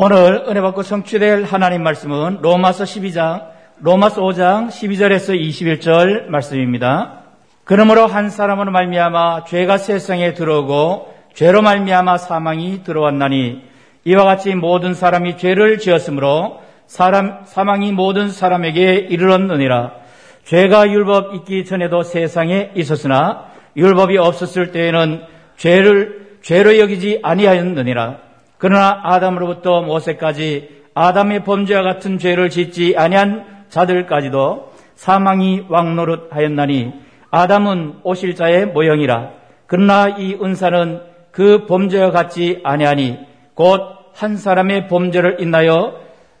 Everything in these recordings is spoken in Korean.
오늘 은혜 받고 성취될 하나님 말씀은 로마서 12장, 로마서 5장 12절에서 21절 말씀입니다. 그러므로 한 사람으로 말미암아 죄가 세상에 들어오고 죄로 말미암아 사망이 들어왔나니 이와 같이 모든 사람이 죄를 지었으므로 사람 사망이 모든 사람에게 이르렀느니라. 죄가 율법 있기 전에도 세상에 있었으나 율법이 없었을 때에는 죄를 죄로 여기지 아니하였느니라. 그러나 아담으로부터 모세까지 아담의 범죄와 같은 죄를 짓지 아니한 자들까지도 사망이 왕노릇하였나니 아담은 오실 자의 모형이라. 그러나 이 은사는 그 범죄와 같지 아니하니 곧 한 사람의 범죄를 인하여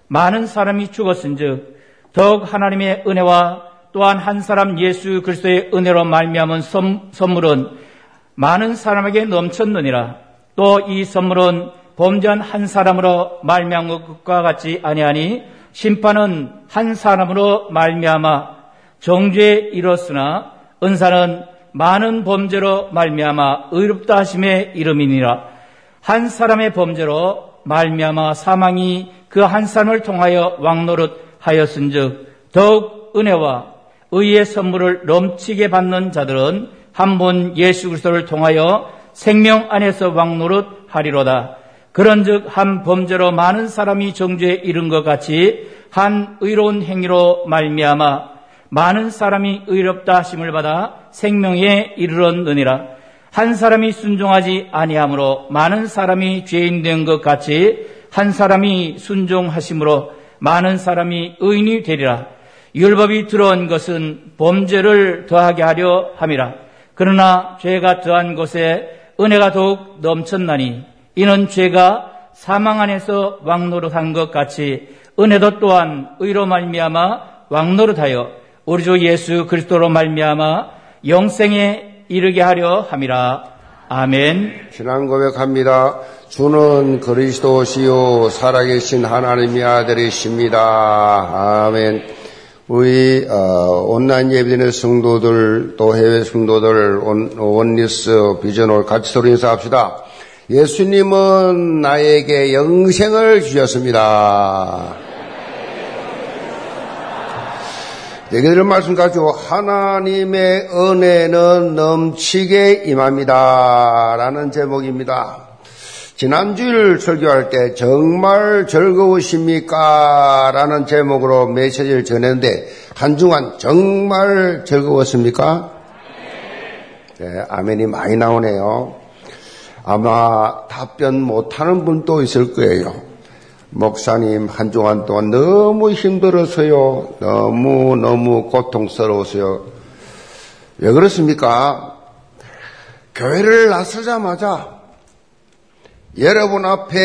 많은 사람이 죽었은즉 더욱 하나님의 은혜와 또한 한 사람 예수 그리스도의 은혜로 말미암은 선물은 많은 사람에게 넘쳤느니라. 또 이 선물은 범죄한 한 사람으로 말미암은 것과 같지 아니하니 심판은 한 사람으로 말미암아 정죄에 이뤘으나 은사는 많은 범죄로 말미암아 의롭다 하심의 이름이니라 한 사람의 범죄로 말미암아 사망이 그 한 사람을 통하여 왕노릇 하였은즉 더욱 은혜와 의의 선물을 넘치게 받는 자들은 한분 예수 그리스도를 통하여 생명 안에서 왕노릇 하리로다. 그런즉 한 범죄로 많은 사람이 정죄에 이른 것 같이 한 의로운 행위로 말미암아 많은 사람이 의롭다 하심을 받아 생명에 이르렀느니라. 한 사람이 순종하지 아니하므로 많은 사람이 죄인 된 것 같이 한 사람이 순종하심으로 많은 사람이 의인이 되리라. 율법이 들어온 것은 범죄를 더하게 하려 함이라. 그러나 죄가 더한 곳에 은혜가 더욱 넘쳤나니 이는 죄가 사망 안에서 왕노릇한 것 같이 은혜도 또한 의로 말미암아 왕노릇하여 우리 주 예수 그리스도로 말미암아 영생에 이르게 하려 함이라. 아멘. 신앙 고백합니다. 주는 그리스도시요 살아계신 하나님의 아들이십니다. 아멘. 우리 어, 온라인 예배드리는 성도들 또 해외 성도들 온, 원리스 비전을 같이 소리 인사합시다. 예수님은 나에게 영생을 주셨습니다. 내게 들은 말씀 가지고 하나님의 은혜는 넘치게 임합니다. 라는 제목입니다. 지난주일 설교할 때 정말 즐거우십니까? 라는 제목으로 메시지를 전했는데 한 주간 정말 즐거웠습니까? 네, 아멘이 많이 나오네요. 아마 답변 못하는 분도 있을 거예요. 목사님 한 주간 동안 너무 힘들어서요. 너무 너무 고통스러워서요. 왜 그렇습니까? 교회를 나서자마자 여러분 앞에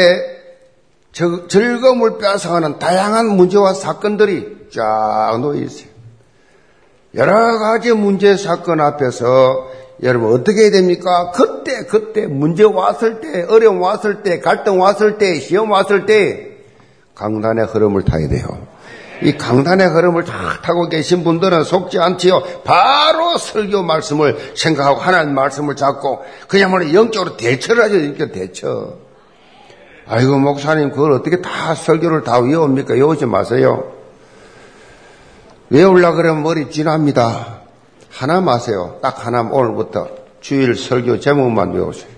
즐거움을 빼앗아가는 다양한 문제와 사건들이 쫙 놓여 있어요. 여러 가지 문제 사건 앞에서 여러분 어떻게 해야 됩니까? 그때 그때 문제 왔을 때 어려움 왔을 때 갈등 왔을 때 시험 왔을 때 강단의 흐름을 타야 돼요. 이 강단의 흐름을 다 타고 계신 분들은 속지 않지요. 바로 설교 말씀을 생각하고 하나님 말씀을 잡고 그냥 말 영적으로 대처를 하죠. 이렇게 대처. 아이고 목사님 그걸 어떻게 다 설교를 다 외웁니까? 외우지 마세요. 외우려 그러면 머리 쥐납니다. 하나 마세요. 딱 하나 오늘부터 주일 설교 제목만 외우세요.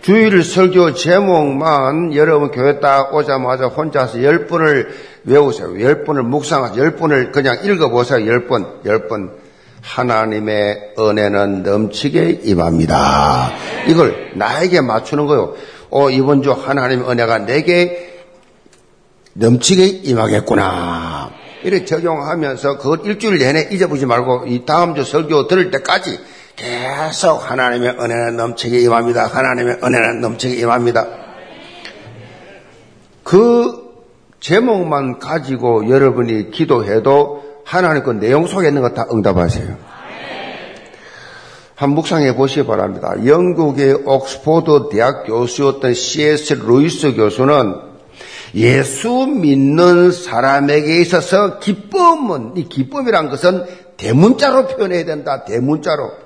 주일 설교 제목만 여러분 교회 딱 오자마자 혼자서 열 번을 외우세요. 열 번을 묵상하세요. 열 번을 그냥 읽어보세요. 열 번, 열 번. 하나님의 은혜는 넘치게 임합니다. 이걸 나에게 맞추는 거요. 어, 이번 주 하나님의 은혜가 내게 넘치게 임하겠구나. 이렇게 적용하면서 그걸 일주일 내내 잊어보지 말고 이 다음 주 설교 들을 때까지 계속 하나님의 은혜는 넘치게 임합니다. 하나님의 은혜는 넘치게 임합니다. 그 제목만 가지고 여러분이 기도해도 하나님 그 내용 속에 있는 거다 응답하세요. 한 묵상해 보시기 바랍니다. 영국의 옥스포드 대학 교수였던 C.S. 루이스 교수는 예수 믿는 사람에게 있어서 기쁨은, 이 기쁨이란 것은 대문자로 표현해야 된다. 대문자로.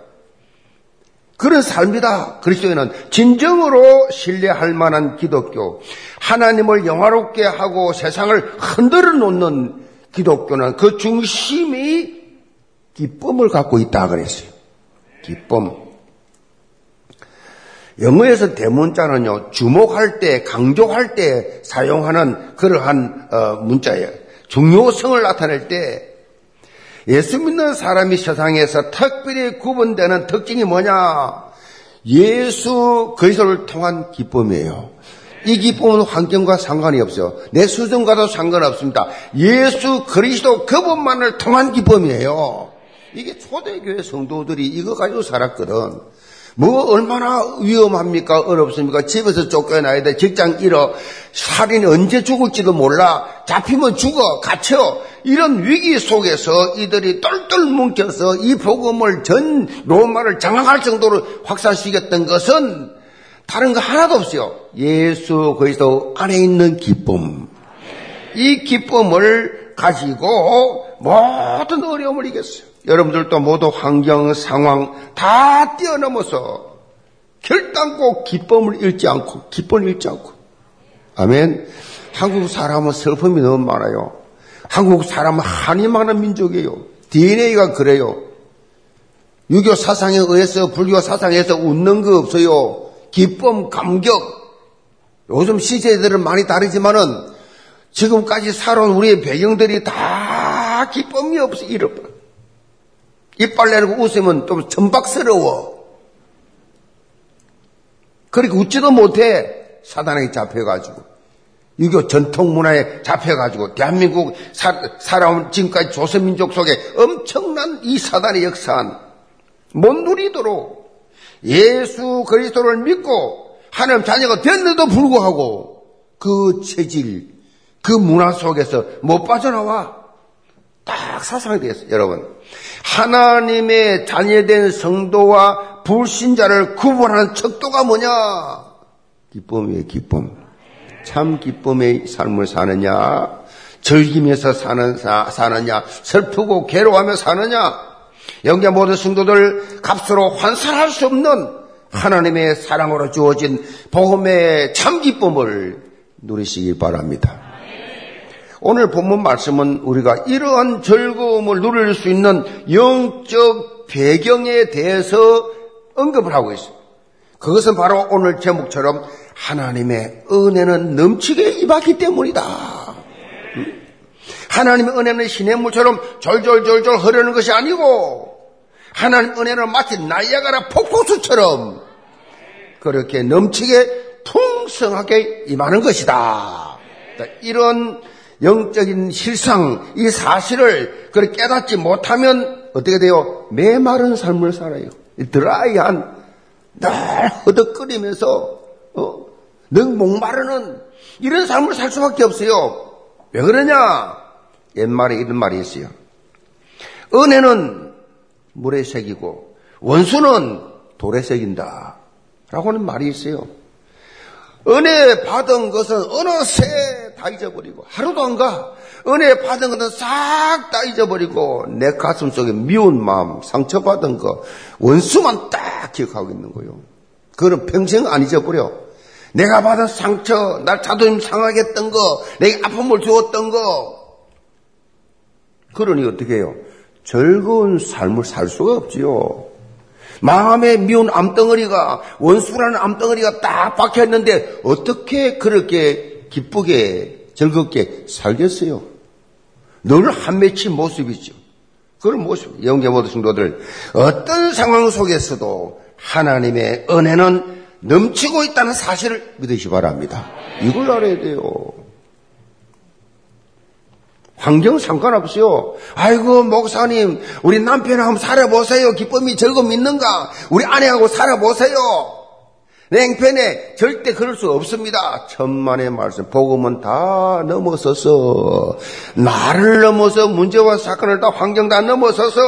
그런 삶이다. 그리스도인은 진정으로 신뢰할 만한 기독교, 하나님을 영화롭게 하고 세상을 흔들어 놓는 기독교는 그 중심이 기쁨을 갖고 있다 그랬어요. 기쁨. 영어에서 대문자는요, 주목할 때, 강조할 때 사용하는 그러한 어, 문자예요. 중요성을 나타낼 때 예수 믿는 사람이 세상에서 특별히 구분되는 특징이 뭐냐? 예수 그리스도를 통한 기쁨이에요. 이 기쁨은 환경과 상관이 없어요. 내 수준과도 상관없습니다. 예수 그리스도 그분만을 통한 기쁨이에요. 이게 초대교회 성도들이 이거 가지고 살았거든. 뭐 얼마나 위험합니까? 어렵습니까? 집에서 쫓겨나야 돼. 직장 잃어. 살인 언제 죽을지도 몰라. 잡히면 죽어. 갇혀. 이런 위기 속에서 이들이 똘똘 뭉쳐서 이 복음을 전 로마를 장악할 정도로 확산시켰던 것은 다른 거 하나도 없어요. 예수 그리스도 안에 있는 기쁨. 이 기쁨을 가지고 모든 어려움을 이겼어요. 여러분들도 모두 환경, 상황 다 뛰어넘어서 결단코 기쁨을 잃지 않고, 기쁨을 잃지 않고. 아멘. 한국 사람은 슬픔이 너무 많아요. 한국 사람은 한이 많은 민족이에요. DNA가 그래요. 유교 사상에 의해서, 불교 사상에서 웃는 거 없어요. 기쁨, 감격. 요즘 시대들은 많이 다르지만은 지금까지 살아온 우리의 배경들이 다 기쁨이 없어, 잃어버 이빨 내리고 웃으면 좀 천박스러워. 그렇게 웃지도 못해. 사단에게 잡혀가지고. 유교 전통 문화에 잡혀가지고 대한민국 살아온 지금까지 조선민족 속에 엄청난 이 사단의 역사한 못 누리도록 예수 그리스도를 믿고 하나님 자녀가 됐는데도 불구하고 그 체질, 그 문화 속에서 못 빠져나와. 딱 사상이 되겠어요, 여러분. 하나님의 자녀된 성도와 불신자를 구분하는 척도가 뭐냐? 기쁨이에요, 기쁨. 참 기쁨의 삶을 사느냐? 즐기면서 사는, 사, 사느냐? 슬프고 괴로워하며 사느냐? 영계 모든 성도들 값으로 환산할 수 없는 하나님의 사랑으로 주어진 복음의 참 기쁨을 누리시기 바랍니다. 오늘 본문 말씀은 우리가 이러한 즐거움을 누릴 수 있는 영적 배경에 대해서 언급을 하고 있어요. 그것은 바로 오늘 제목처럼 하나님의 은혜는 넘치게 임하기 때문이다. 하나님의 은혜는 시냇물처럼 졸졸졸졸 흐르는 것이 아니고 하나님 은혜는 마치 나이아가라 폭포수처럼 그렇게 넘치게 풍성하게 임하는 것이다. 이런 영적인 실상, 이 사실을 그렇게 깨닫지 못하면 어떻게 돼요? 메마른 삶을 살아요. 드라이한, 늘 허덕거리면서, 어, 늘 목마르는 이런 삶을 살 수밖에 없어요. 왜 그러냐? 옛말에 이런 말이 있어요. 은혜는 물에 새기고, 원수는 돌에 새긴다. 라고 하는 말이 있어요. 은혜 받은 것은 어느새 다 잊어버리고 하루도 안 가. 은혜 받은 것은 싹 다 잊어버리고 내 가슴 속에 미운 마음, 상처받은 거 원수만 딱 기억하고 있는 거예요. 그거는 평생 안 잊어버려. 내가 받은 상처, 날 자존심 상하게 했던 거, 내게 아픔을 주었던 거. 그러니 어떻게 해요? 즐거운 삶을 살 수가 없지요. 마음에 미운 암덩어리가 원수라는 암덩어리가 딱 박혀 있는데 어떻게 그렇게 기쁘게 즐겁게 살겠어요? 늘 한맺힌 모습이죠. 그런 모습, 영계 모든 성도들 어떤 상황 속에서도 하나님의 은혜는 넘치고 있다는 사실을 믿으시 기 바랍니다. 이걸 알아야 돼요. 환경 상관없어요. 아이고, 목사님, 우리 남편하고 살아보세요. 기쁨이 즐거움 있는가? 우리 아내하고 살아보세요. 냉편에 절대 그럴 수 없습니다. 천만의 말씀. 복음은 다 넘어서서, 나를 넘어서 문제와 사건을 다 환경 다 넘어서서,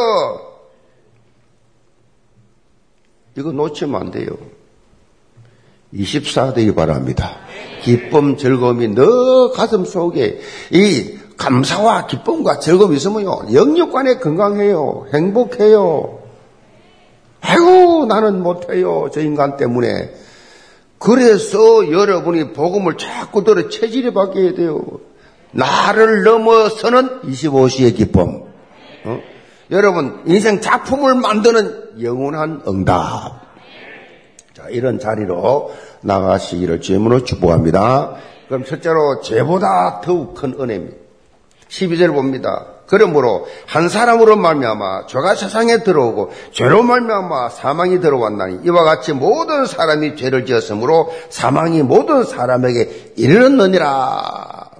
이거 놓치면 안 돼요. 24되기 바랍니다. 기쁨, 즐거움이 너 가슴 속에 이 감사와 기쁨과 즐거움이 있으면요, 영육관에 건강해요. 행복해요. 아이고, 나는 못해요. 저 인간 때문에. 그래서 여러분이 복음을 자꾸 들어 체질이 바뀌어야 돼요. 나를 넘어서는 25시의 기쁨. 어? 여러분, 인생 작품을 만드는 영원한 응답. 자, 이런 자리로 나가시기를 주임으로 축복합니다. 그럼 첫째로 죄보다 더욱 큰 은혜입니다. 12절 봅니다. 그러므로 한 사람으로 말미암아 죄가 세상에 들어오고 죄로 말미암아 사망이 들어왔나니 이와 같이 모든 사람이 죄를 지었으므로 사망이 모든 사람에게 이르렀느니라.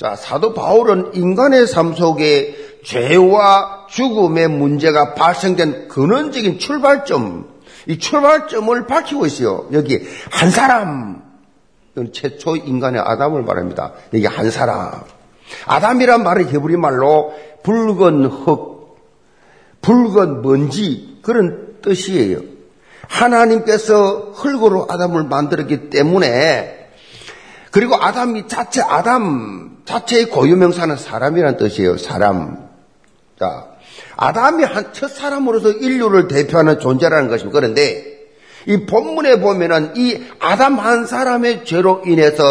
자, 사도 바울은 인간의 삶 속에 죄와 죽음의 문제가 발생된 근원적인 출발점, 이 출발점을 밝히고 있어요. 여기 한 사람, 최초 인간의 아담을 말합니다. 여기 한 사람. 아담이란 말은 히브리 말로 붉은 흙, 붉은 먼지 그런 뜻이에요. 하나님께서 흙으로 아담을 만들었기 때문에 그리고 아담이 자체 아담 자체의 고유 명사는 사람이란 뜻이에요. 사람. 자, 아담이 한 첫 사람으로서 인류를 대표하는 존재라는 것입니다. 그런데 이 본문에 보면은 이 아담 한 사람의 죄로 인해서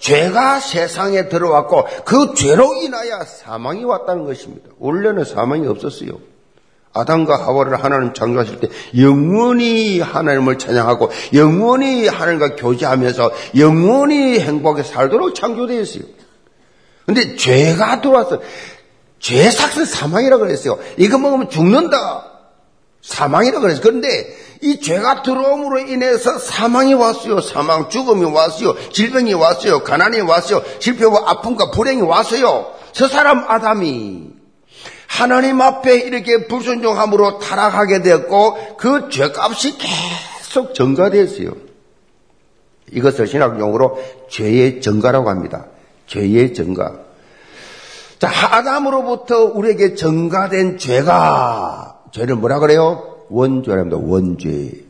죄가 세상에 들어왔고 그 죄로 인하여 사망이 왔다는 것입니다. 원래는 사망이 없었어요. 아담과 하와를 하나님 창조하실 때 영원히 하나님을 찬양하고 영원히 하나님과 교제하면서 영원히 행복하게 살도록 창조되었어요. 근데 죄가 들어왔어. 죄 삭은 사망이라고 그랬어요. 이거 먹으면 죽는다. 사망이라고 그랬어요. 그런데 이 죄가 들어옴으로 인해서 사망이 왔어요. 사망, 죽음이 왔어요. 질병이 왔어요. 가난이 왔어요. 실패와 아픔과 불행이 왔어요. 저 사람 아담이 하나님 앞에 이렇게 불순종함으로 타락하게 되었고 그 죄값이 계속 증가됐어요. 이것을 신학 용어로 죄의 증가라고 합니다. 죄의 증가. 자, 아담으로부터 우리에게 증가된 죄가 죄를 뭐라 그래요? 원죄랍니다. 원죄.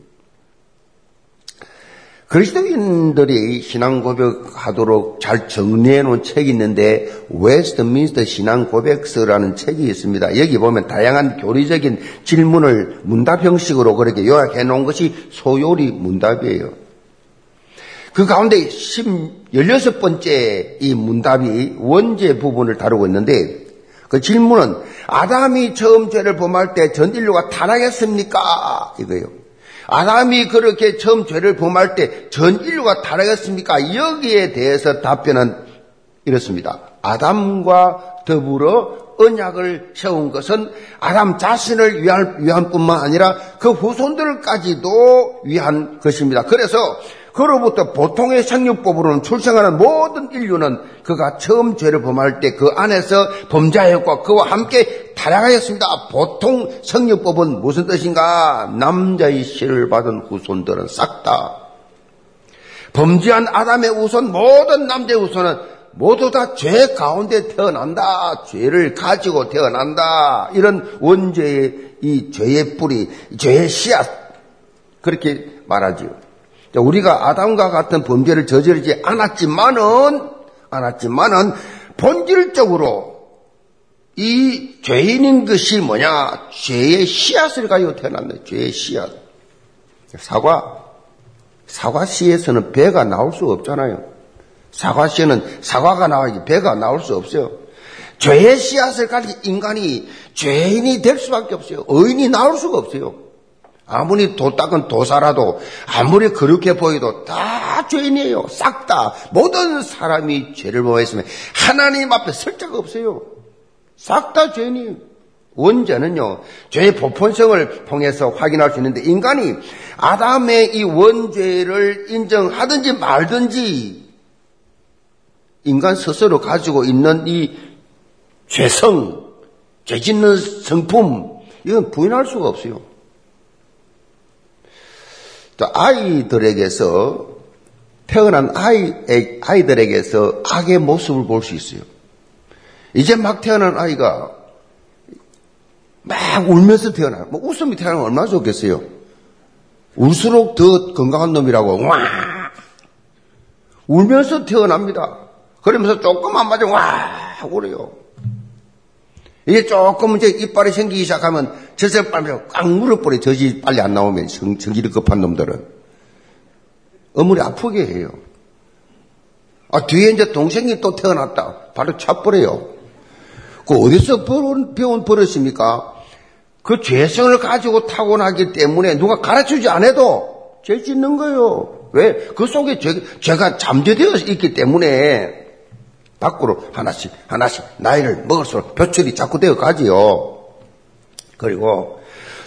그리스도인들이 신앙 고백하도록 잘 정리해 놓은 책이 있는데 웨스트민스터 신앙 고백서라는 책이 있습니다. 여기 보면 다양한 교리적인 질문을 문답 형식으로 그렇게 요약해 놓은 것이 소요리 문답이에요. 그 가운데 16번째 이 문답이 원죄 부분을 다루고 있는데 그 질문은 아담이 처음 죄를 범할 때 전 인류가 타락했습니까? 이거예요. 아담이 그렇게 처음 죄를 범할 때 전 인류가 타락했습니까? 여기에 대해서 답변은 이렇습니다. 아담과 더불어 언약을 세운 것은 아담 자신을 위한, 위한 뿐만 아니라 그 후손들까지도 위한 것입니다. 그래서 그로부터 보통의 생육법으로는 출생하는 모든 인류는 그가 처음 죄를 범할 때 그 안에서 범자였고 그와 함께 타락하였습니다. 보통 생육법은 무슨 뜻인가? 남자의 씨를 받은 후손들은 싹 다. 범죄한 아담의 후손, 모든 남자의 후손은 모두 다 죄 가운데 태어난다. 죄를 가지고 태어난다. 이런 원죄의 이 죄의 뿌리, 죄의 씨앗. 그렇게 말하지요. 우리가 아담과 같은 범죄를 저지르지 않았지만은, 않았지만은, 본질적으로 이 죄인인 것이 뭐냐? 죄의 씨앗을 가지고 태어났네. 죄의 씨앗. 사과. 사과 씨에서는 배가 나올 수 없잖아요. 사과 씨는 사과가 나와야지 배가 나올 수 없어요. 죄의 씨앗을 가진 인간이 죄인이 될 수밖에 없어요. 의인이 나올 수가 없어요. 아무리 도딱은 도사라도 아무리 그렇게 보여도 다 죄인이에요. 싹 다. 모든 사람이 죄를 범했으면 하나님 앞에 설 자가 없어요. 싹 다 죄인이에요. 원죄는요, 죄의 보편성을 통해서 확인할 수 있는데, 인간이 아담의 이 원죄를 인정하든지 말든지, 인간 스스로 가지고 있는 이 죄성, 죄 짓는 성품, 이건 부인할 수가 없어요. 또 아이들에게서 태어난 아이, 아이들에게서 악의 모습을 볼 수 있어요. 이제 막 태어난 아이가 막 울면서 태어나요. 뭐 웃음이 태어나면 얼마나 좋겠어요. 울수록 더 건강한 놈이라고 와 울면서 태어납니다. 그러면서 조금만 맞으면 와 그래요. 이게 조금 이제 이빨이 생기기 시작하면 젖을 빨면 꽉 물어버려. 젖이 빨리 안 나오면 성, 성질이 급한 놈들은. 어머니 아프게 해요. 아, 뒤에 이제 동생이 또 태어났다. 바로 차버려요. 그 어디서 배운, 배운 버릇입니까? 그 죄성을 가지고 타고나기 때문에 누가 가르치지 않아도 죄 짓는 거예요. 왜? 그 속에 죄, 죄가 잠재되어 있기 때문에 밖으로 하나씩 하나씩 나이를 먹을수록 표출이 자꾸 되어 가지요. 그리고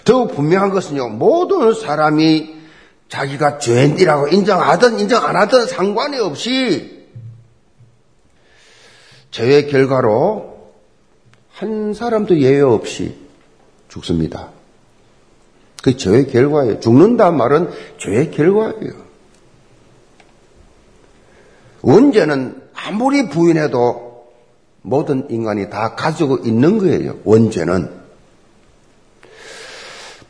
더욱 분명한 것은요. 모든 사람이 자기가 죄인이라고 인정하든 인정 안 하든 상관이 없이 죄의 결과로 한 사람도 예외 없이 죽습니다. 그 죄의 결과예요. 죽는다 말은 죄의 결과예요. 원죄는 아무리 부인해도 모든 인간이 다 가지고 있는 거예요. 원죄는.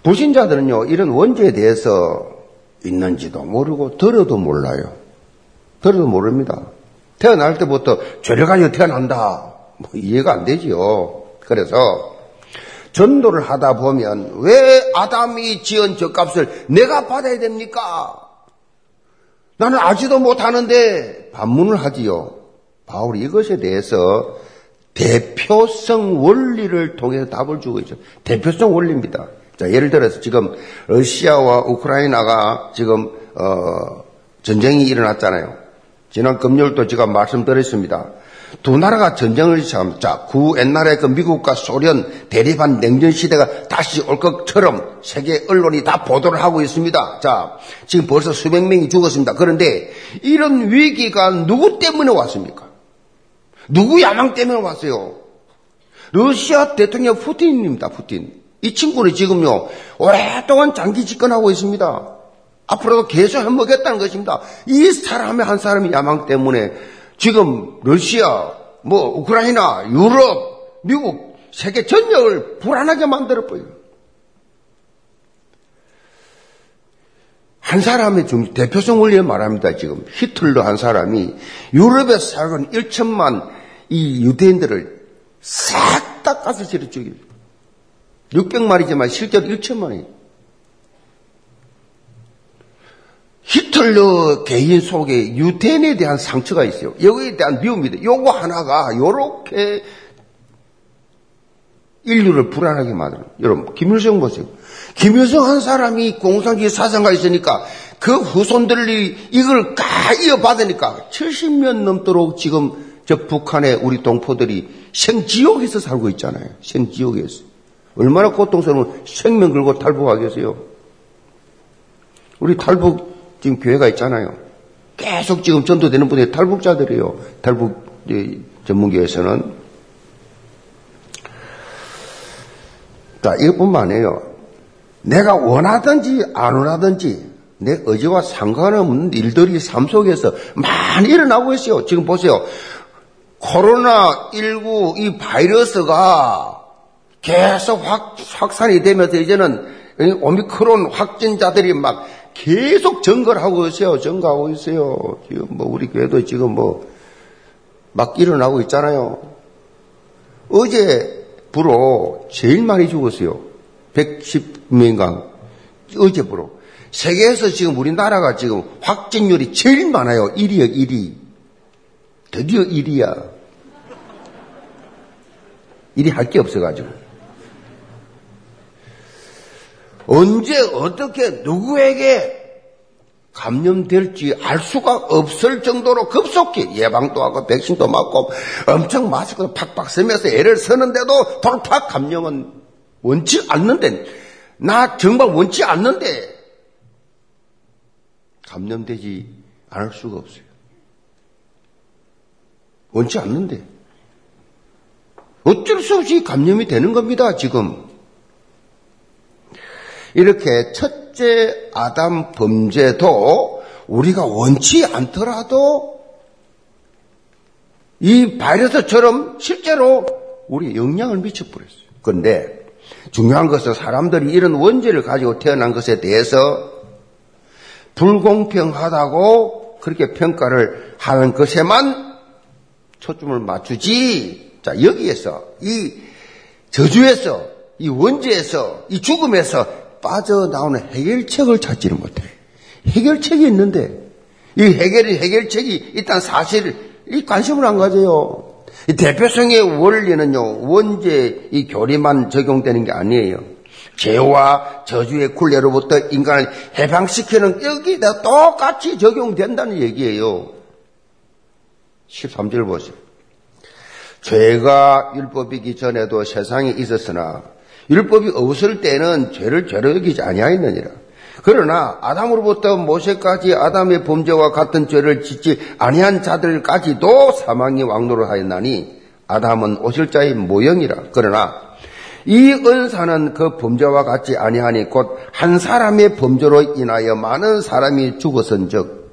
불신자들은요, 이런 원죄에 대해서 있는지도 모르고 들어도 몰라요. 들어도 모릅니다. 태어날 때부터 죄를 가지고 태어난다. 뭐 이해가 안 되지요. 그래서 전도를 하다 보면 왜 아담이 지은 젖값을 내가 받아야 됩니까? 나는 알지도 못하는데 반문을 하지요. 바울이 이것에 대해서 대표성 원리를 통해서 답을 주고 있죠. 대표성 원리입니다. 자, 예를 들어서 지금 러시아와 우크라이나가 지금 어, 전쟁이 일어났잖아요. 지난 금요일도 제가 말씀드렸습니다. 두 나라가 전쟁을 시작합니다. 구 옛날에 그 미국과 소련 대립한 냉전 시대가 다시 올 것처럼 세계 언론이 다 보도를 하고 있습니다. 자, 지금 벌써 수백 명이 죽었습니다. 그런데 이런 위기가 누구 때문에 왔습니까? 누구 야망 때문에 왔어요? 러시아 대통령 푸틴입니다. 푸틴. 이 친구는 지금요 오랫동안 장기 집권하고 있습니다. 앞으로도 계속 해먹겠다는 것입니다. 이 사람의 한 사람의 야망 때문에 지금 러시아, 뭐 우크라이나, 유럽, 미국, 세계 전역을 불안하게 만들어 버려요. 한 사람의 중 대표성 원리에 말합니다. 지금 히틀러 한 사람이 유럽에 살던 1천만 이 유대인들을 싹다 지려 죽여요. 600마리지만 실제로 1천만이. 히틀러 개인 속에 유대인에 대한 상처가 있어요. 여기에 대한 미움입니다. 요거 하나가 요렇게 인류를 불안하게 만들어요. 여러분, 김일성 보세요. 김일성 한 사람이 공산주의 사상가 있으니까 그 후손들이 이걸 다 이어받으니까 70년 넘도록 지금 저 북한의 우리 동포들이 생지옥에서 살고 있잖아요. 생지옥에서. 얼마나 고통스러운 생명 걸고 탈북하겠어요. 우리 탈북 지금 교회가 있잖아요. 계속 지금 전도되는 분들이 탈북자들이에요. 탈북 전문교에서는. 자, 이것뿐만 아니에요. 내가 원하든지 안 원하든지 내 의지와 상관없는 일들이 삶 속에서 많이 일어나고 있어요. 지금 보세요. 코로나19 이 바이러스가 계속 확, 확산이 되면서 이제는 오미크론 확진자들이 막 계속 증거를 하고 있어요. 증거하고 있어요. 지금 뭐 우리 교회도 지금 뭐 막 일어나고 있잖아요. 어제부로 제일 많이 죽었어요. 110명강. 어제부로. 세계에서 지금 우리나라가 지금 확진율이 제일 많아요. 1위요, 1위. 드디어 1위야. 1위 할게 없어가지고. 언제 어떻게 누구에게 감염될지 알 수가 없을 정도로 급속히 예방도 하고 백신도 맞고 엄청 마스크 팍팍 쓰면서 애를 쓰는데도 돌파 감염은 원치 않는데 나 정말 원치 않는데 감염되지 않을 수가 없어요. 원치 않는데 어쩔 수 없이 감염이 되는 겁니다. 지금 이렇게 첫째 아담 범죄도 우리가 원치 않더라도 이 바이러스처럼 실제로 우리에 영향을 미쳐버렸어요. 그런데 중요한 것은 사람들이 이런 원죄를 가지고 태어난 것에 대해서 불공평하다고 그렇게 평가를 하는 것에만 초점을 맞추지. 자, 여기에서 이 저주에서, 이 원죄에서, 이 죽음에서 빠져나오는 해결책을 찾지를 못해. 해결책이 있는데, 이 해결이, 해결책이 일단 사실, 이 관심을 안 가져요. 대표성의 원리는요, 원죄 이 교리만 적용되는 게 아니에요. 죄와 저주의 굴레로부터 인간을 해방시키는 여기다 똑같이 적용된다는 얘기예요. 13절 보세요. 죄가 율법이기 전에도 세상에 있었으나 율법이 없을 때는 죄를 죄로 여기지 아니하였느니라. 그러나 아담으로부터 모세까지 아담의 범죄와 같은 죄를 짓지 아니한 자들까지도 사망이 왕노를 하였나니 아담은 오실 자의 모형이라. 그러나 이 은사는 그 범죄와 같지 아니하니 곧 한 사람의 범죄로 인하여 많은 사람이 죽었은즉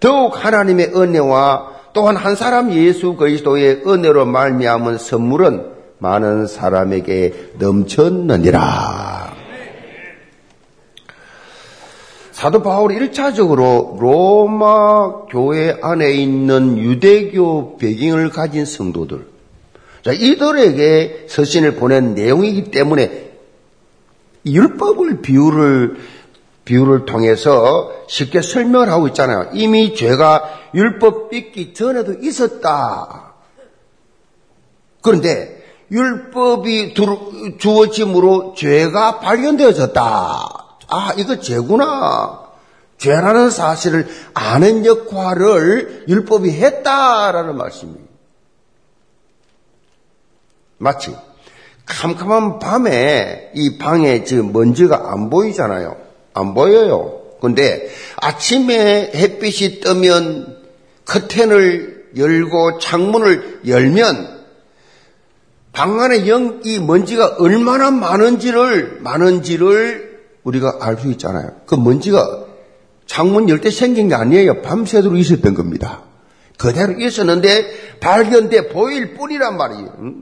더욱 하나님의 은혜와 또한 한 사람 예수 그리스도의 은혜로 말미암은 선물은 많은 사람에게 넘쳤느니라. 사도 바울이 1차적으로 로마 교회 안에 있는 유대교 배경을 가진 성도들, 자, 이들에게 서신을 보낸 내용이기 때문에 율법을 비유를 비유를 통해서 쉽게 설명을 하고 있잖아요. 이미 죄가 율법 삐기 전에도 있었다. 그런데 율법이 주어짐으로 죄가 발견되어졌다. 아, 이거 죄구나. 죄라는 사실을 아는 역할을 율법이 했다라는 말씀입니다. 마치 캄캄한 밤에 이 방에 지금 먼지가 안 보이잖아요. 안 보여요. 근데 아침에 햇빛이 뜨면 커튼을 열고 창문을 열면 방 안에 영, 이 먼지가 얼마나 많은지를, 많은지를 우리가 알 수 있잖아요. 그 먼지가 창문 열 때 생긴 게 아니에요. 밤새도록 있었던 겁니다. 그대로 있었는데 발견돼 보일 뿐이란 말이에요.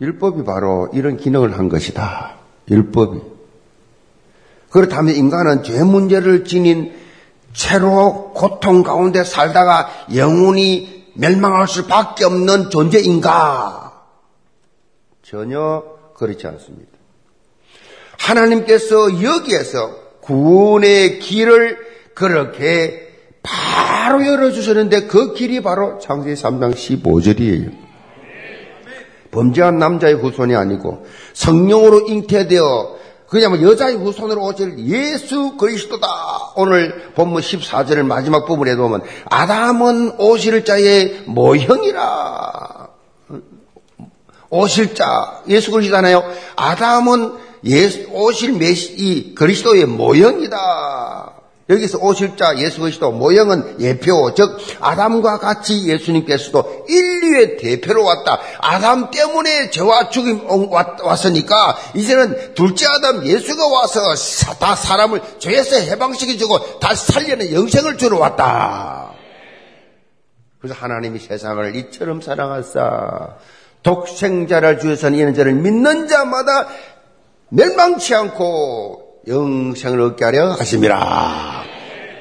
율법이 바로 이런 기능을 한 것이다. 율법이. 그렇다면 인간은 죄 문제를 지닌 채로 고통 가운데 살다가 영원히 멸망할 수밖에 없는 존재인가? 전혀 그렇지 않습니다. 하나님께서 여기에서 구원의 길을 그렇게 바로 열어주셨는데 그 길이 바로 창세기 3장 15절이에요. 범죄한 남자의 후손이 아니고 성령으로 잉태되어 그냥 여자의 후손으로 오실 예수 그리스도다. 오늘 본문 14절을 마지막 부분에 보면 아담은 오실 자의 모형이라. 오실 자 예수 그리스도잖아요. 아담은 예수, 오실 메시 그리스도의 모형이다. 여기서 오실 자 예수 그리스도 모형은 예표, 즉 아담과 같이 예수님께서도 인류의 대표로 왔다. 아담 때문에 죄와 죽임 왔으니까 이제는 둘째 아담 예수가 와서 다 사람을 죄에서 해방시켜주고 다 살려는 영생을 주러 왔다. 그래서 하나님이 세상을 이처럼 사랑하사 독생자를 주셔서 이는 저를 믿는 자마다 멸망치 않고 영생을 얻게 하려 하십니다.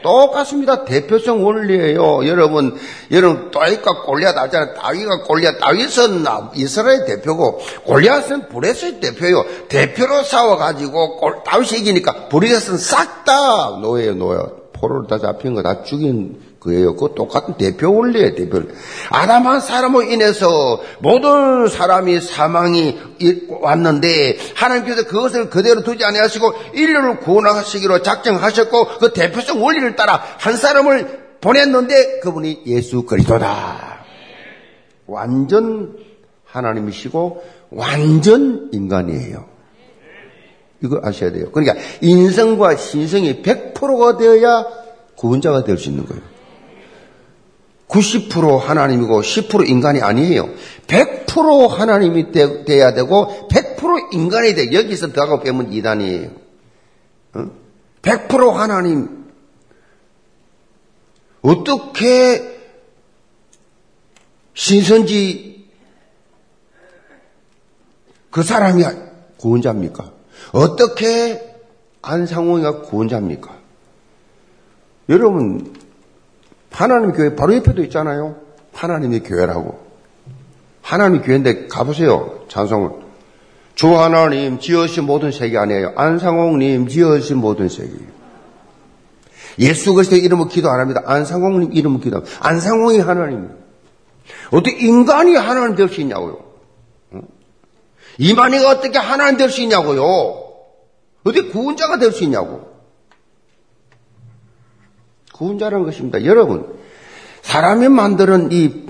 똑같습니다. 대표성 원리예요. 여러분, 여러분 다윗과 골리앗 알잖아요. 다윗과 골리앗, 다윗은 이스라엘 대표고 골리앗은 브레스의 대표요. 대표로 싸워가지고 다윗이 이기니까 브레스는 싹 다 노예요, 노예. 포로를 다 잡힌 거 다 죽인 그예요. 그 똑같은 대표 원리예요, 대표. 아담 한 사람으로 인해서 모든 사람이 사망이 왔는데 하나님께서 그것을 그대로 두지 아니하시고 인류를 구원하시기로 작정하셨고 그 대표성 원리를 따라 한 사람을 보냈는데 그분이 예수 그리스도다. 완전 하나님이시고 완전 인간이에요. 이거 아셔야 돼요. 그러니까 인성과 신성이 100%가 되어야 구원자가 될 수 있는 거예요. 90% 하나님이고 10% 인간이 아니에요. 100% 하나님이 되, 돼야 되고 100% 인간이 돼. 여기서 더하고 빼면 이단이에요. 어? 100% 하나님. 어떻게 신선지 그 사람이 구원자입니까? 어떻게 안상홍이가 구원자입니까? 여러분 하나님 교회 바로 옆에도 있잖아요. 하나님의 교회라고. 하나님 교회인데 가보세요. 찬송을. 주 하나님 지으신 모든 세계 아니에요. 안상홍님 지으신 모든 세계예요. 예수 그리스도 이름으로 기도 안 합니다. 안상홍님 이름으로 기도합니다. 안상홍이 하나님. 어떻게 인간이 하나님 될 수 있냐고요. 이만희가 어떻게 하나님 될 수 있냐고요. 어떻게 구원자가 될 수 있냐고. 구원자라는 것입니다. 여러분, 사람이 만드는 이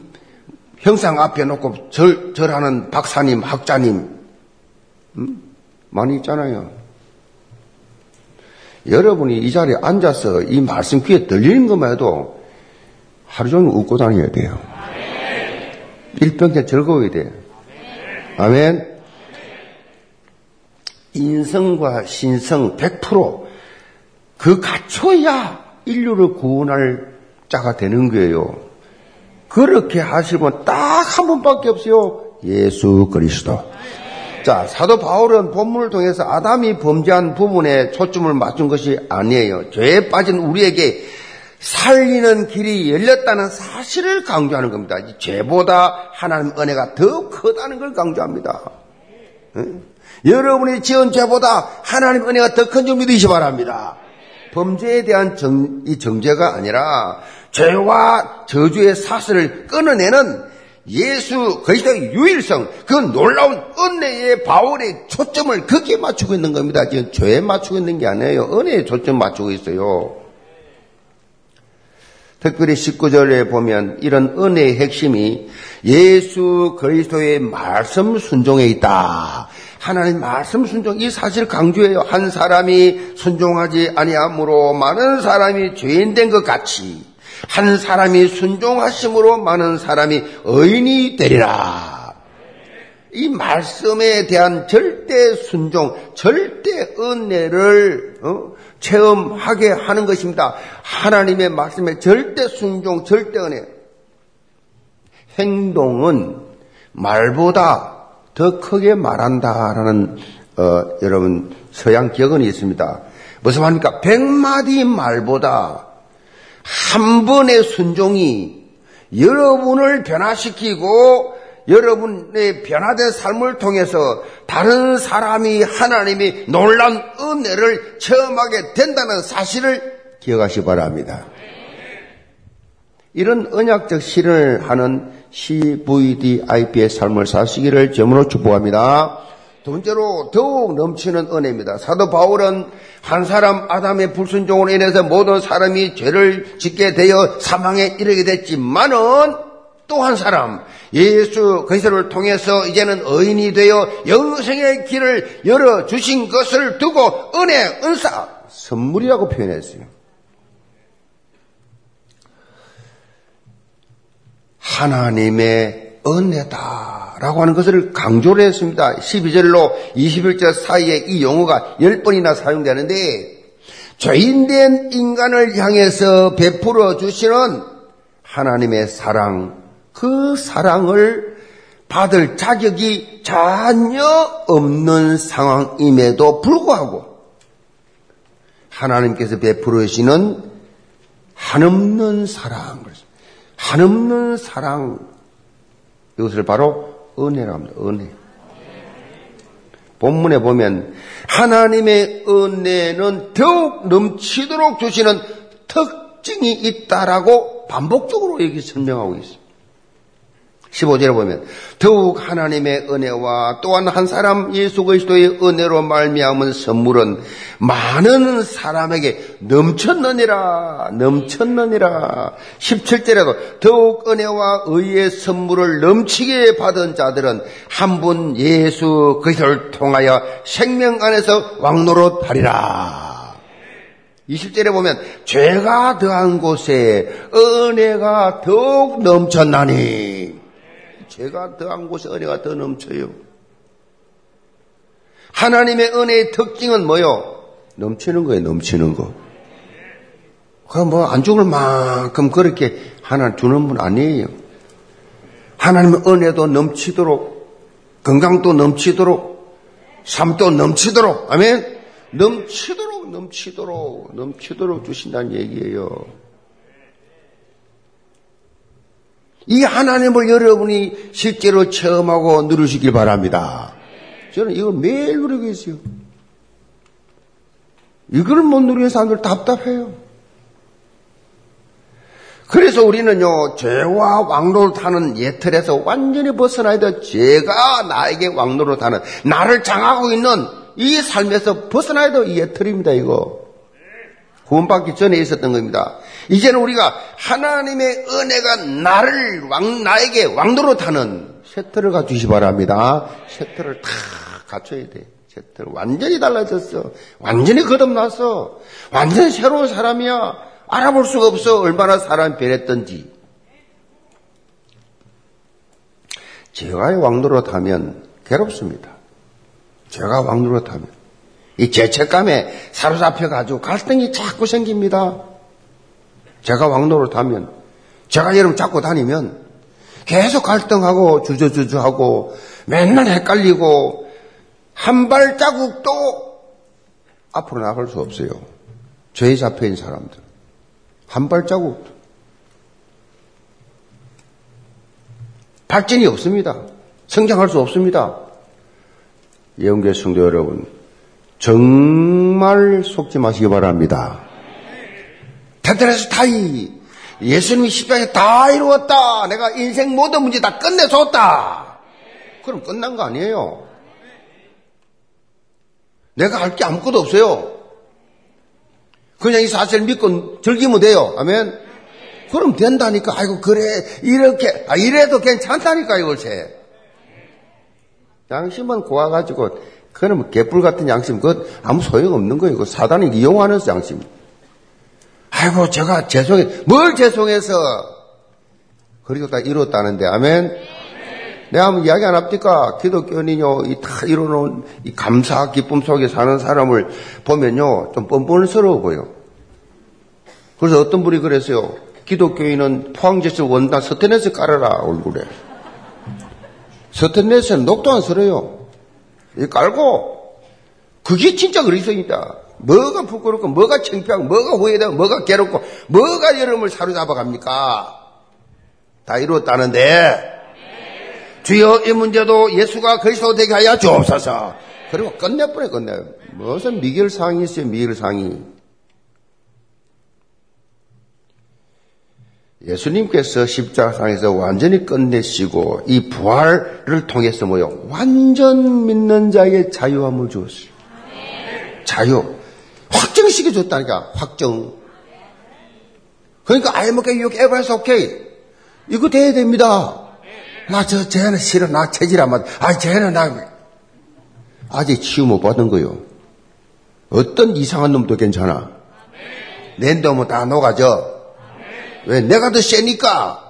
형상 앞에 놓고 절, 절하는 박사님, 학자님, 음? 많이 있잖아요. 여러분이 이 자리에 앉아서 이 말씀 귀에 들리는 것만 해도 하루 종일 웃고 다녀야 돼요. 일평생 즐거워야 돼요. 아멘. 인성과 신성 100%그 갖춰야 인류를 구원할 자가 되는 거예요. 그렇게 하시면 딱 한 분밖에 없어요. 예수 그리스도. 자, 사도 바울은 본문을 통해서 아담이 범죄한 부분에 초점을 맞춘 것이 아니에요. 죄에 빠진 우리에게 살리는 길이 열렸다는 사실을 강조하는 겁니다. 죄보다 하나님 은혜가 더 크다는 걸 강조합니다. 응? 여러분이 지은 죄보다 하나님 은혜가 더 큰 줄 믿으시 기 바랍니다. 범죄에 대한 정, 이 정죄가 아니라 죄와 저주의 사슬을 끊어내는 예수 그리스도의 유일성, 그 놀라운 은혜의 바울의 초점을 거기에 맞추고 있는 겁니다. 지금 죄에 맞추고 있는 게 아니에요. 은혜에 초점 맞추고 있어요. 특별히 19절에 보면 이런 은혜의 핵심이 예수 그리스도의 말씀 순종에 있다. 하나님 말씀 순종 이 사실 강조해요. 한 사람이 순종하지 아니함으로 많은 사람이 죄인 된 것 같이 한 사람이 순종하심으로 많은 사람이 의인이 되리라. 이 말씀에 대한 절대 순종, 절대 은혜를 어? 체험하게 하는 것입니다. 하나님의 말씀에 절대 순종, 절대 은혜. 행동은 말보다 더 크게 말한다라는 어, 여러분 서양 기억은 있습니다. 무슨 말입니까? 백마디 말보다 한 번의 순종이 여러분을 변화시키고 여러분의 변화된 삶을 통해서 다른 사람이 하나님이 놀란 은혜를 체험하게 된다는 사실을 기억하시 기 바랍니다. 이런 언약적 실현을 하는 CVDIP의 삶을 사시기를 점으로 축복합니다. 두 번째로 더욱 넘치는 은혜입니다. 사도 바울은 한 사람 아담의 불순종으로 인해서 모든 사람이 죄를 짓게 되어 사망에 이르게 됐지만은 또 한 사람 예수 그리스도를 통해서 이제는 의인이 되어 영생의 길을 열어 주신 것을 두고 은혜 은사 선물이라고 표현했어요. 하나님의 은혜다라고 하는 것을 강조를 했습니다. 12절로 21절 사이에 이 용어가 10번이나 사용되는데 죄인된 인간을 향해서 베풀어 주시는 하나님의 사랑, 그 사랑을 받을 자격이 전혀 없는 상황임에도 불구하고 하나님께서 베풀어 주시는 한없는 사랑, 한없는 사랑 이것을 바로 은혜라고 합니다. 은혜. 본문에 보면 하나님의 은혜는 더욱 넘치도록 주시는 특징이 있다라고 반복적으로 여기 설명하고 있습니다. 15절에 보면 더욱 하나님의 은혜와 또한 한 사람 예수 그리스도의 은혜로 말미암은 선물은 많은 사람에게 넘쳤느니라 넘쳤느니라. 17절에도 더욱 은혜와 의의 선물을 넘치게 받은 자들은 한 분 예수 그리스도를 통하여 생명 안에서 왕노릇하리라. 20절에 보면 죄가 더한 곳에 은혜가 더욱 넘쳤나니 죄가 더한 곳에 은혜가 더 넘쳐요. 하나님의 은혜의 특징은 뭐요? 넘치는 거예요, 넘치는 거. 그뭐 안 죽을 만큼 그렇게 하나 주는 분 아니에요. 하나님의 은혜도 넘치도록, 건강도 넘치도록, 삶도 넘치도록, 아멘? 넘치도록, 넘치도록, 넘치도록 주신다는 얘기예요. 이 하나님을 여러분이 실제로 체험하고 누르시길 바랍니다. 저는 이걸 매일 누리고 있어요. 이걸 못 누리는 사람들 답답해요. 그래서 우리는요, 죄와 왕로를 타는 예틀에서 완전히 벗어나야 돼. 죄가 나에게 왕로를 타는, 나를 장하고 있는 이 삶에서 벗어나야 돼. 이 예틀입니다, 이거. 구원받기 전에 있었던 겁니다. 이제는 우리가 하나님의 은혜가 나를 왕, 나에게 왕도로 타는 셔틀을 갖추시 바랍니다. 셔틀을 다 갖춰야 돼. 셔틀 완전히 달라졌어. 완전히 거듭났어. 완전히 새로운 사람이야. 알아볼 수가 없어. 얼마나 사람이 변했던지. 제가 왕도로 타면 괴롭습니다. 제가 왕도로 타면. 이 죄책감에 사로잡혀가지고 갈등이 자꾸 생깁니다. 제가 왕도로 타면, 제가 여러분 잡고 다니면 계속 갈등하고 주저주저하고 맨날 헷갈리고 한 발자국도 앞으로 나갈 수 없어요. 죄에 잡혀있는 사람들. 한 발자국도. 발전이 없습니다. 성장할 수 없습니다. 예언교 성도 여러분, 정말 속지 마시기 바랍니다. 테드레스 타이. 예수님이 십자가에 다 이루었다. 내가 인생 모든 문제 다 끝내줬다. 그럼 끝난 거 아니에요. 내가 할 게 아무것도 없어요. 그냥 이 사실을 믿고 즐기면 돼요. 아멘. 그럼 된다니까. 아이고 그래 이렇게 아 이래도 괜찮다니까 이것에. 양심은 고와가지고 그러면 개뿔 같은 양심 그것 아무 소용 없는 거예요. 그 사단이 이용하는 양심. 아이고 제가 죄송해 뭘 죄송해서 그리고 다 이뤘다는데 아멘. 내가 한번 이야기 안 합니까? 기독교인이요, 이 다 이루는 이 감사, 기쁨 속에 사는 사람을 보면요, 좀 뻔뻔스러워 보여. 그래서 어떤 분이 그랬어요. 기독교인은 포항제철 원단 서텐에서 깔아라, 얼굴에. 서텐넷에는 녹도 안 설어요. 이 깔고, 그게 진짜 그리스도입니다. 뭐가 부끄럽고, 뭐가 창피하고, 뭐가 후회되고, 뭐가 괴롭고, 뭐가 여러분을 사로잡아 갑니까? 다 이루었다는데, 주여 이 문제도 예수가 그리스도 되게 하여 주옵소서. 그리고 끝내버려 끝내. 무슨 미결상이 있어요 미결상이. 예수님께서 십자가상에서 완전히 끝내시고 이 부활을 통해서 뭐요? 완전 믿는 자에게 자유함을 주었어요. 자유. 확정시켜 줬다니까. 확정. 그러니까 I'm okay, you everything's okay. 이거 돼야 됩니다. 나 저 쟤는 싫어. 나 체질 안 맞아. 아 쟤는 나 아직 치유 못 받은 거요. 어떤 이상한 놈도 괜찮아. 내 놈은 다 녹아져. 왜? 내가 더 세니까.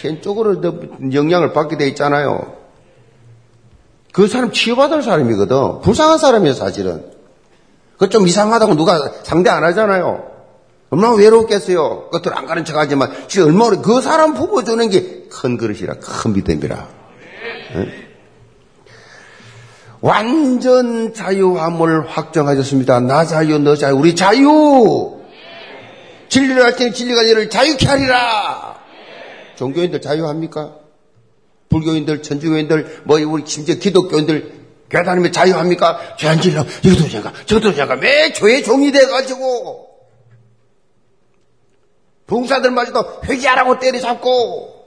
센 쪽으로 더 영향을 받게 돼 있잖아요. 그 사람 치유받을 사람이거든. 불쌍한 사람이에요, 사실은. 그 좀 이상하다고 누가 상대 안 하잖아요. 얼마나 외롭겠어요. 그것들 안 가는 척 하지만, 진짜 얼마나, 그 사람 부어주는 게 큰 그릇이라, 큰 믿음이라. 네? 완전 자유함을 확정하셨습니다. 나 자유, 너 자유, 우리 자유! 진리를 할 때는 진리가 너를 자유케 하리라! 종교인들 자유합니까? 불교인들, 천주교인들, 뭐, 우리 심지어 기독교인들, 다니면 자유합니까? 죄안 질러, 이것도 죄가, 저것도 죄가, 왜 죄의 종이 돼가지고, 봉사들마저도 회개하라고 때려잡고,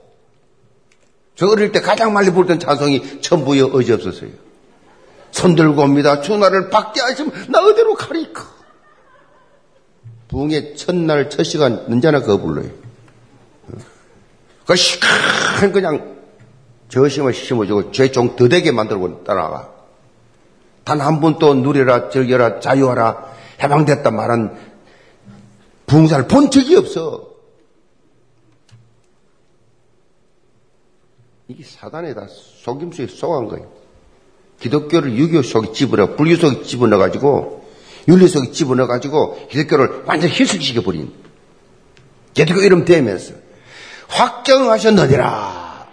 저 어릴 때 가장 많이 부르던 찬송이 천부여 어지 없었어요. 손 들고 옵니다. 주나를 받게 하시면 나 어디로 가리까. 부흥의 첫날 첫 시간 언제나 그거 불러요. 그 시간 그냥 저심을 심어주고 죄종 더 되게 만들고 따라가. 단 한번또 누려라 즐겨라 자유하라 해방됐다 말한 부흥사를 본 적이 없어. 이게 사단에 다 속임수에 쏘한 거예요. 기독교를 유교 속에 집어넣어, 불교 속에 집어넣어가지고, 윤리 속에 집어넣어가지고, 기독교를 완전 희석시켜 버린. 기독교 이름 대면서, 확정하셨느니라.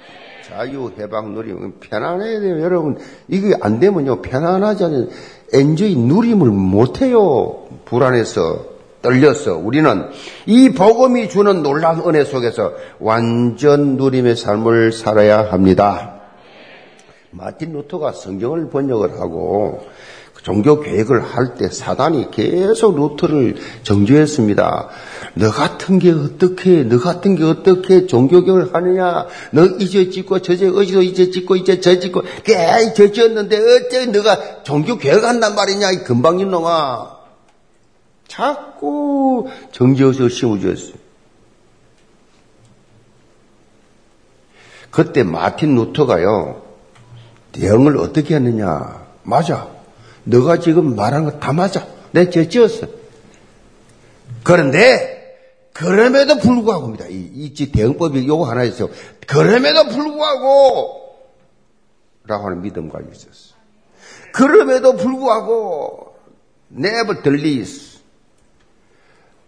자유, 해방, 누림. 편안해야 돼요. 여러분, 이게 안 되면요, 편안하지 않은 엔조이 누림을 못해요. 불안해서. 떨려서 우리는 이 복음이 주는 놀라운 은혜 속에서 완전 누림의 삶을 살아야 합니다. 마틴 루터가 성경을 번역을 하고 종교 계획을 할 때 사단이 계속 루터를 정죄했습니다. 너 같은 게 어떻게, 너 같은 게 어떻게 종교 계획을 하느냐? 너 이제 짓고 저제 어디서 이제 짓고 이제 저 짓고 꽤저 지었는데 어째 너가 종교 계획한단 말이냐? 이 금방인 놈아. 자꾸 정지어서 심어주었어요. 그때 마틴 루터가요, 대응을 어떻게 했느냐. 맞아. 너가 지금 말한 거 다 맞아. 내 죄지었어. 그런데 그럼에도 불구하고입니다. 이, 이 대응법이 요거 하나 있어. 그럼에도 불구하고 라고 하는 믿음과 있었어. 그럼에도 불구하고 nevertheless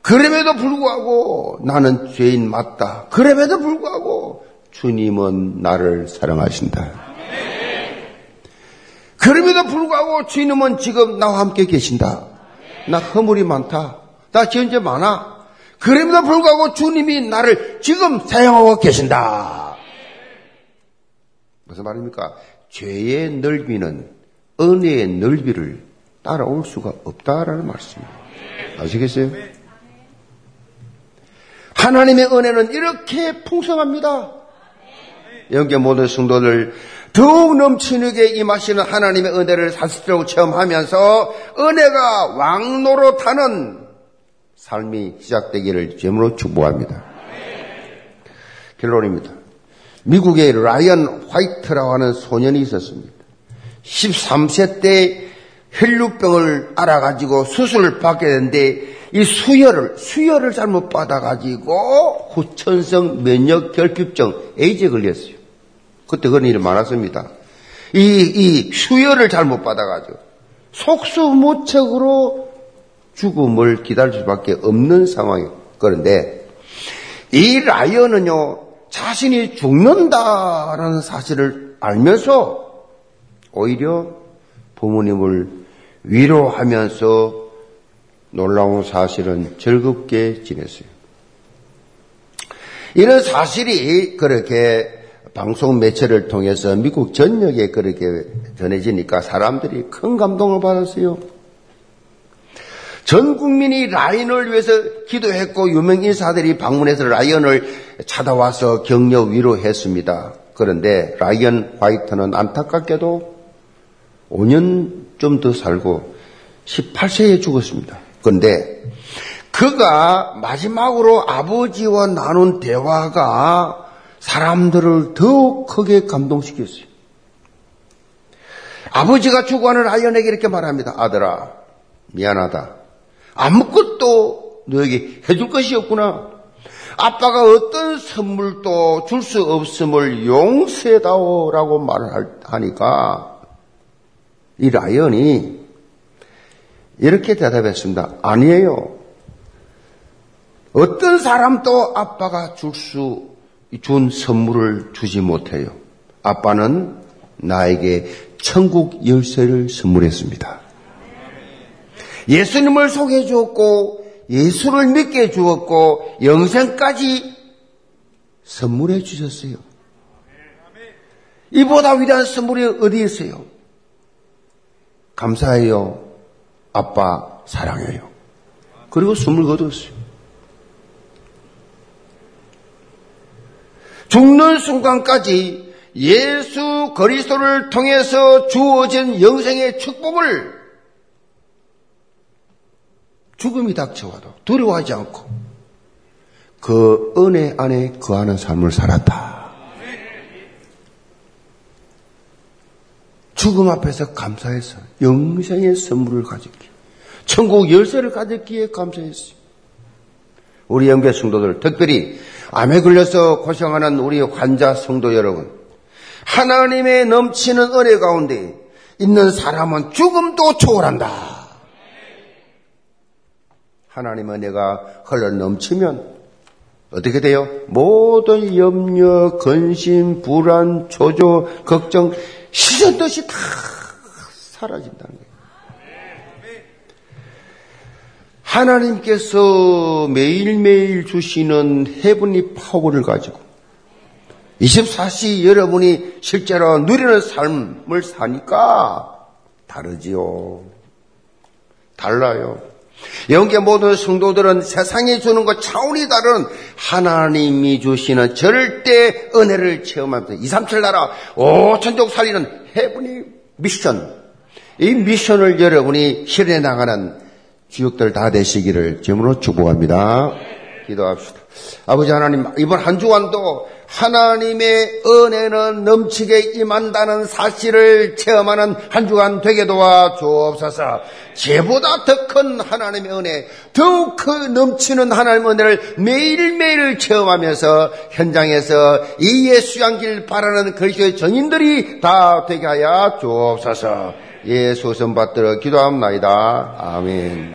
그럼에도 불구하고 나는 죄인 맞다. 그럼에도 불구하고 주님은 나를 사랑하신다. 그럼에도 불구하고 주님은 지금 나와 함께 계신다. 나 허물이 많다. 나 현재 많아. 그럼에도 불구하고 주님이 나를 지금 사용하고 계신다. 무슨 말입니까? 죄의 넓이는 은혜의 넓이를 따라올 수가 없다라는 말씀입니다. 아시겠어요? 하나님의 은혜는 이렇게 풍성합니다. 여기 모든 성도들 더욱 넘치게 임하시는 하나님의 은혜를 사실적으로 체험하면서 은혜가 왕노로 타는 삶이 시작되기를 제물로 축복합니다. 결론입니다. 미국의 라이언 화이트라고 하는 소년이 있었습니다. 13세 때 혈류병을 알아가지고 수술을 받게 됐는데 이 수혈을 수혈을 잘못 받아가지고 후천성 면역 결핍증 에이즈에 걸렸어요. 그때 그런 일이 많았습니다. 이, 이 수혈을 잘못 받아가지고 속수무책으로 죽음을 기다릴 수밖에 없는 상황이에요. 그런데 이 라이언은요, 자신이 죽는다라는 사실을 알면서 오히려 부모님을 위로하면서 놀라운 사실은 즐겁게 지냈어요. 이런 사실이 그렇게 방송 매체를 통해서 미국 전역에 그렇게 전해지니까 사람들이 큰 감동을 받았어요. 전 국민이 라이언을 위해서 기도했고 유명 인사들이 방문해서 라이언을 찾아와서 격려 위로했습니다. 그런데 라이언 화이트는 안타깝게도 5년 좀 더 살고 18세에 죽었습니다. 그런데 그가 마지막으로 아버지와 나눈 대화가 사람들을 더욱 크게 감동시켰어요. 아버지가 죽어가는 아이언에게 이렇게 말합니다. 아들아, 미안하다. 아무것도 너에게 해줄 것이 없구나. 아빠가 어떤 선물도 줄 수 없음을 용서해다오라고 말을 하니까 이 라이언이 이렇게 대답했습니다. 아니에요. 어떤 사람도 아빠가 줄 수 준 선물을 주지 못해요. 아빠는 나에게 천국 열쇠를 선물했습니다. 예수님을 소개해 주었고 예수를 믿게 해 주었고 영생까지 선물해 주셨어요. 이보다 위대한 선물이 어디 있어요? 감사해요. 아빠 사랑해요. 그리고 선물 거뒀어요. 죽는 순간까지 예수 그리스도를 통해서 주어진 영생의 축복을 죽음이 닥쳐와도 두려워하지 않고 그 은혜 안에 거하는 삶을 살았다. 죽음 앞에서 감사해서 영생의 선물을 가졌기에 천국 열쇠를 가졌기에 감사했어요. 우리 영계 성도들 특별히 암에 걸려서 고생하는 우리 환자 성도 여러분, 하나님의 넘치는 은혜 가운데 있는 사람은 죽음도 초월한다. 하나님의 은혜가 흘러 넘치면 어떻게 돼요? 모든 염려, 근심, 불안, 조조, 걱정, 시전듯이 다 사라진다는 거예요. 하나님께서 매일매일 주시는 해븐리 파워를 가지고 24시 여러분이 실제로 누리는 삶을 사니까 다르지요. 달라요. 영계 모든 성도들은 세상이 주는 것 차원이 다른 하나님이 주시는 절대 은혜를 체험하면서 2, 3, 7 나라 5천족 살리는 해븐이 미션. 이 미션을 여러분이 실현해 나가는 주역들 다 되시기를 제으로 축복합니다. 기도합시다. 아버지 하나님, 이번 한 주간도 하나님의 은혜는 넘치게 임한다는 사실을 체험하는 한 주간 되게 도와 주옵소서. 죄보다 더 큰 하나님의 은혜, 더욱 그 넘치는 하나님의 은혜를 매일매일 체험하면서 현장에서 이 예수 양길 바라는 그리스도의 정인들이 다 되게 하여 주옵소서. 예수 선 받들어 기도합니다. 아멘.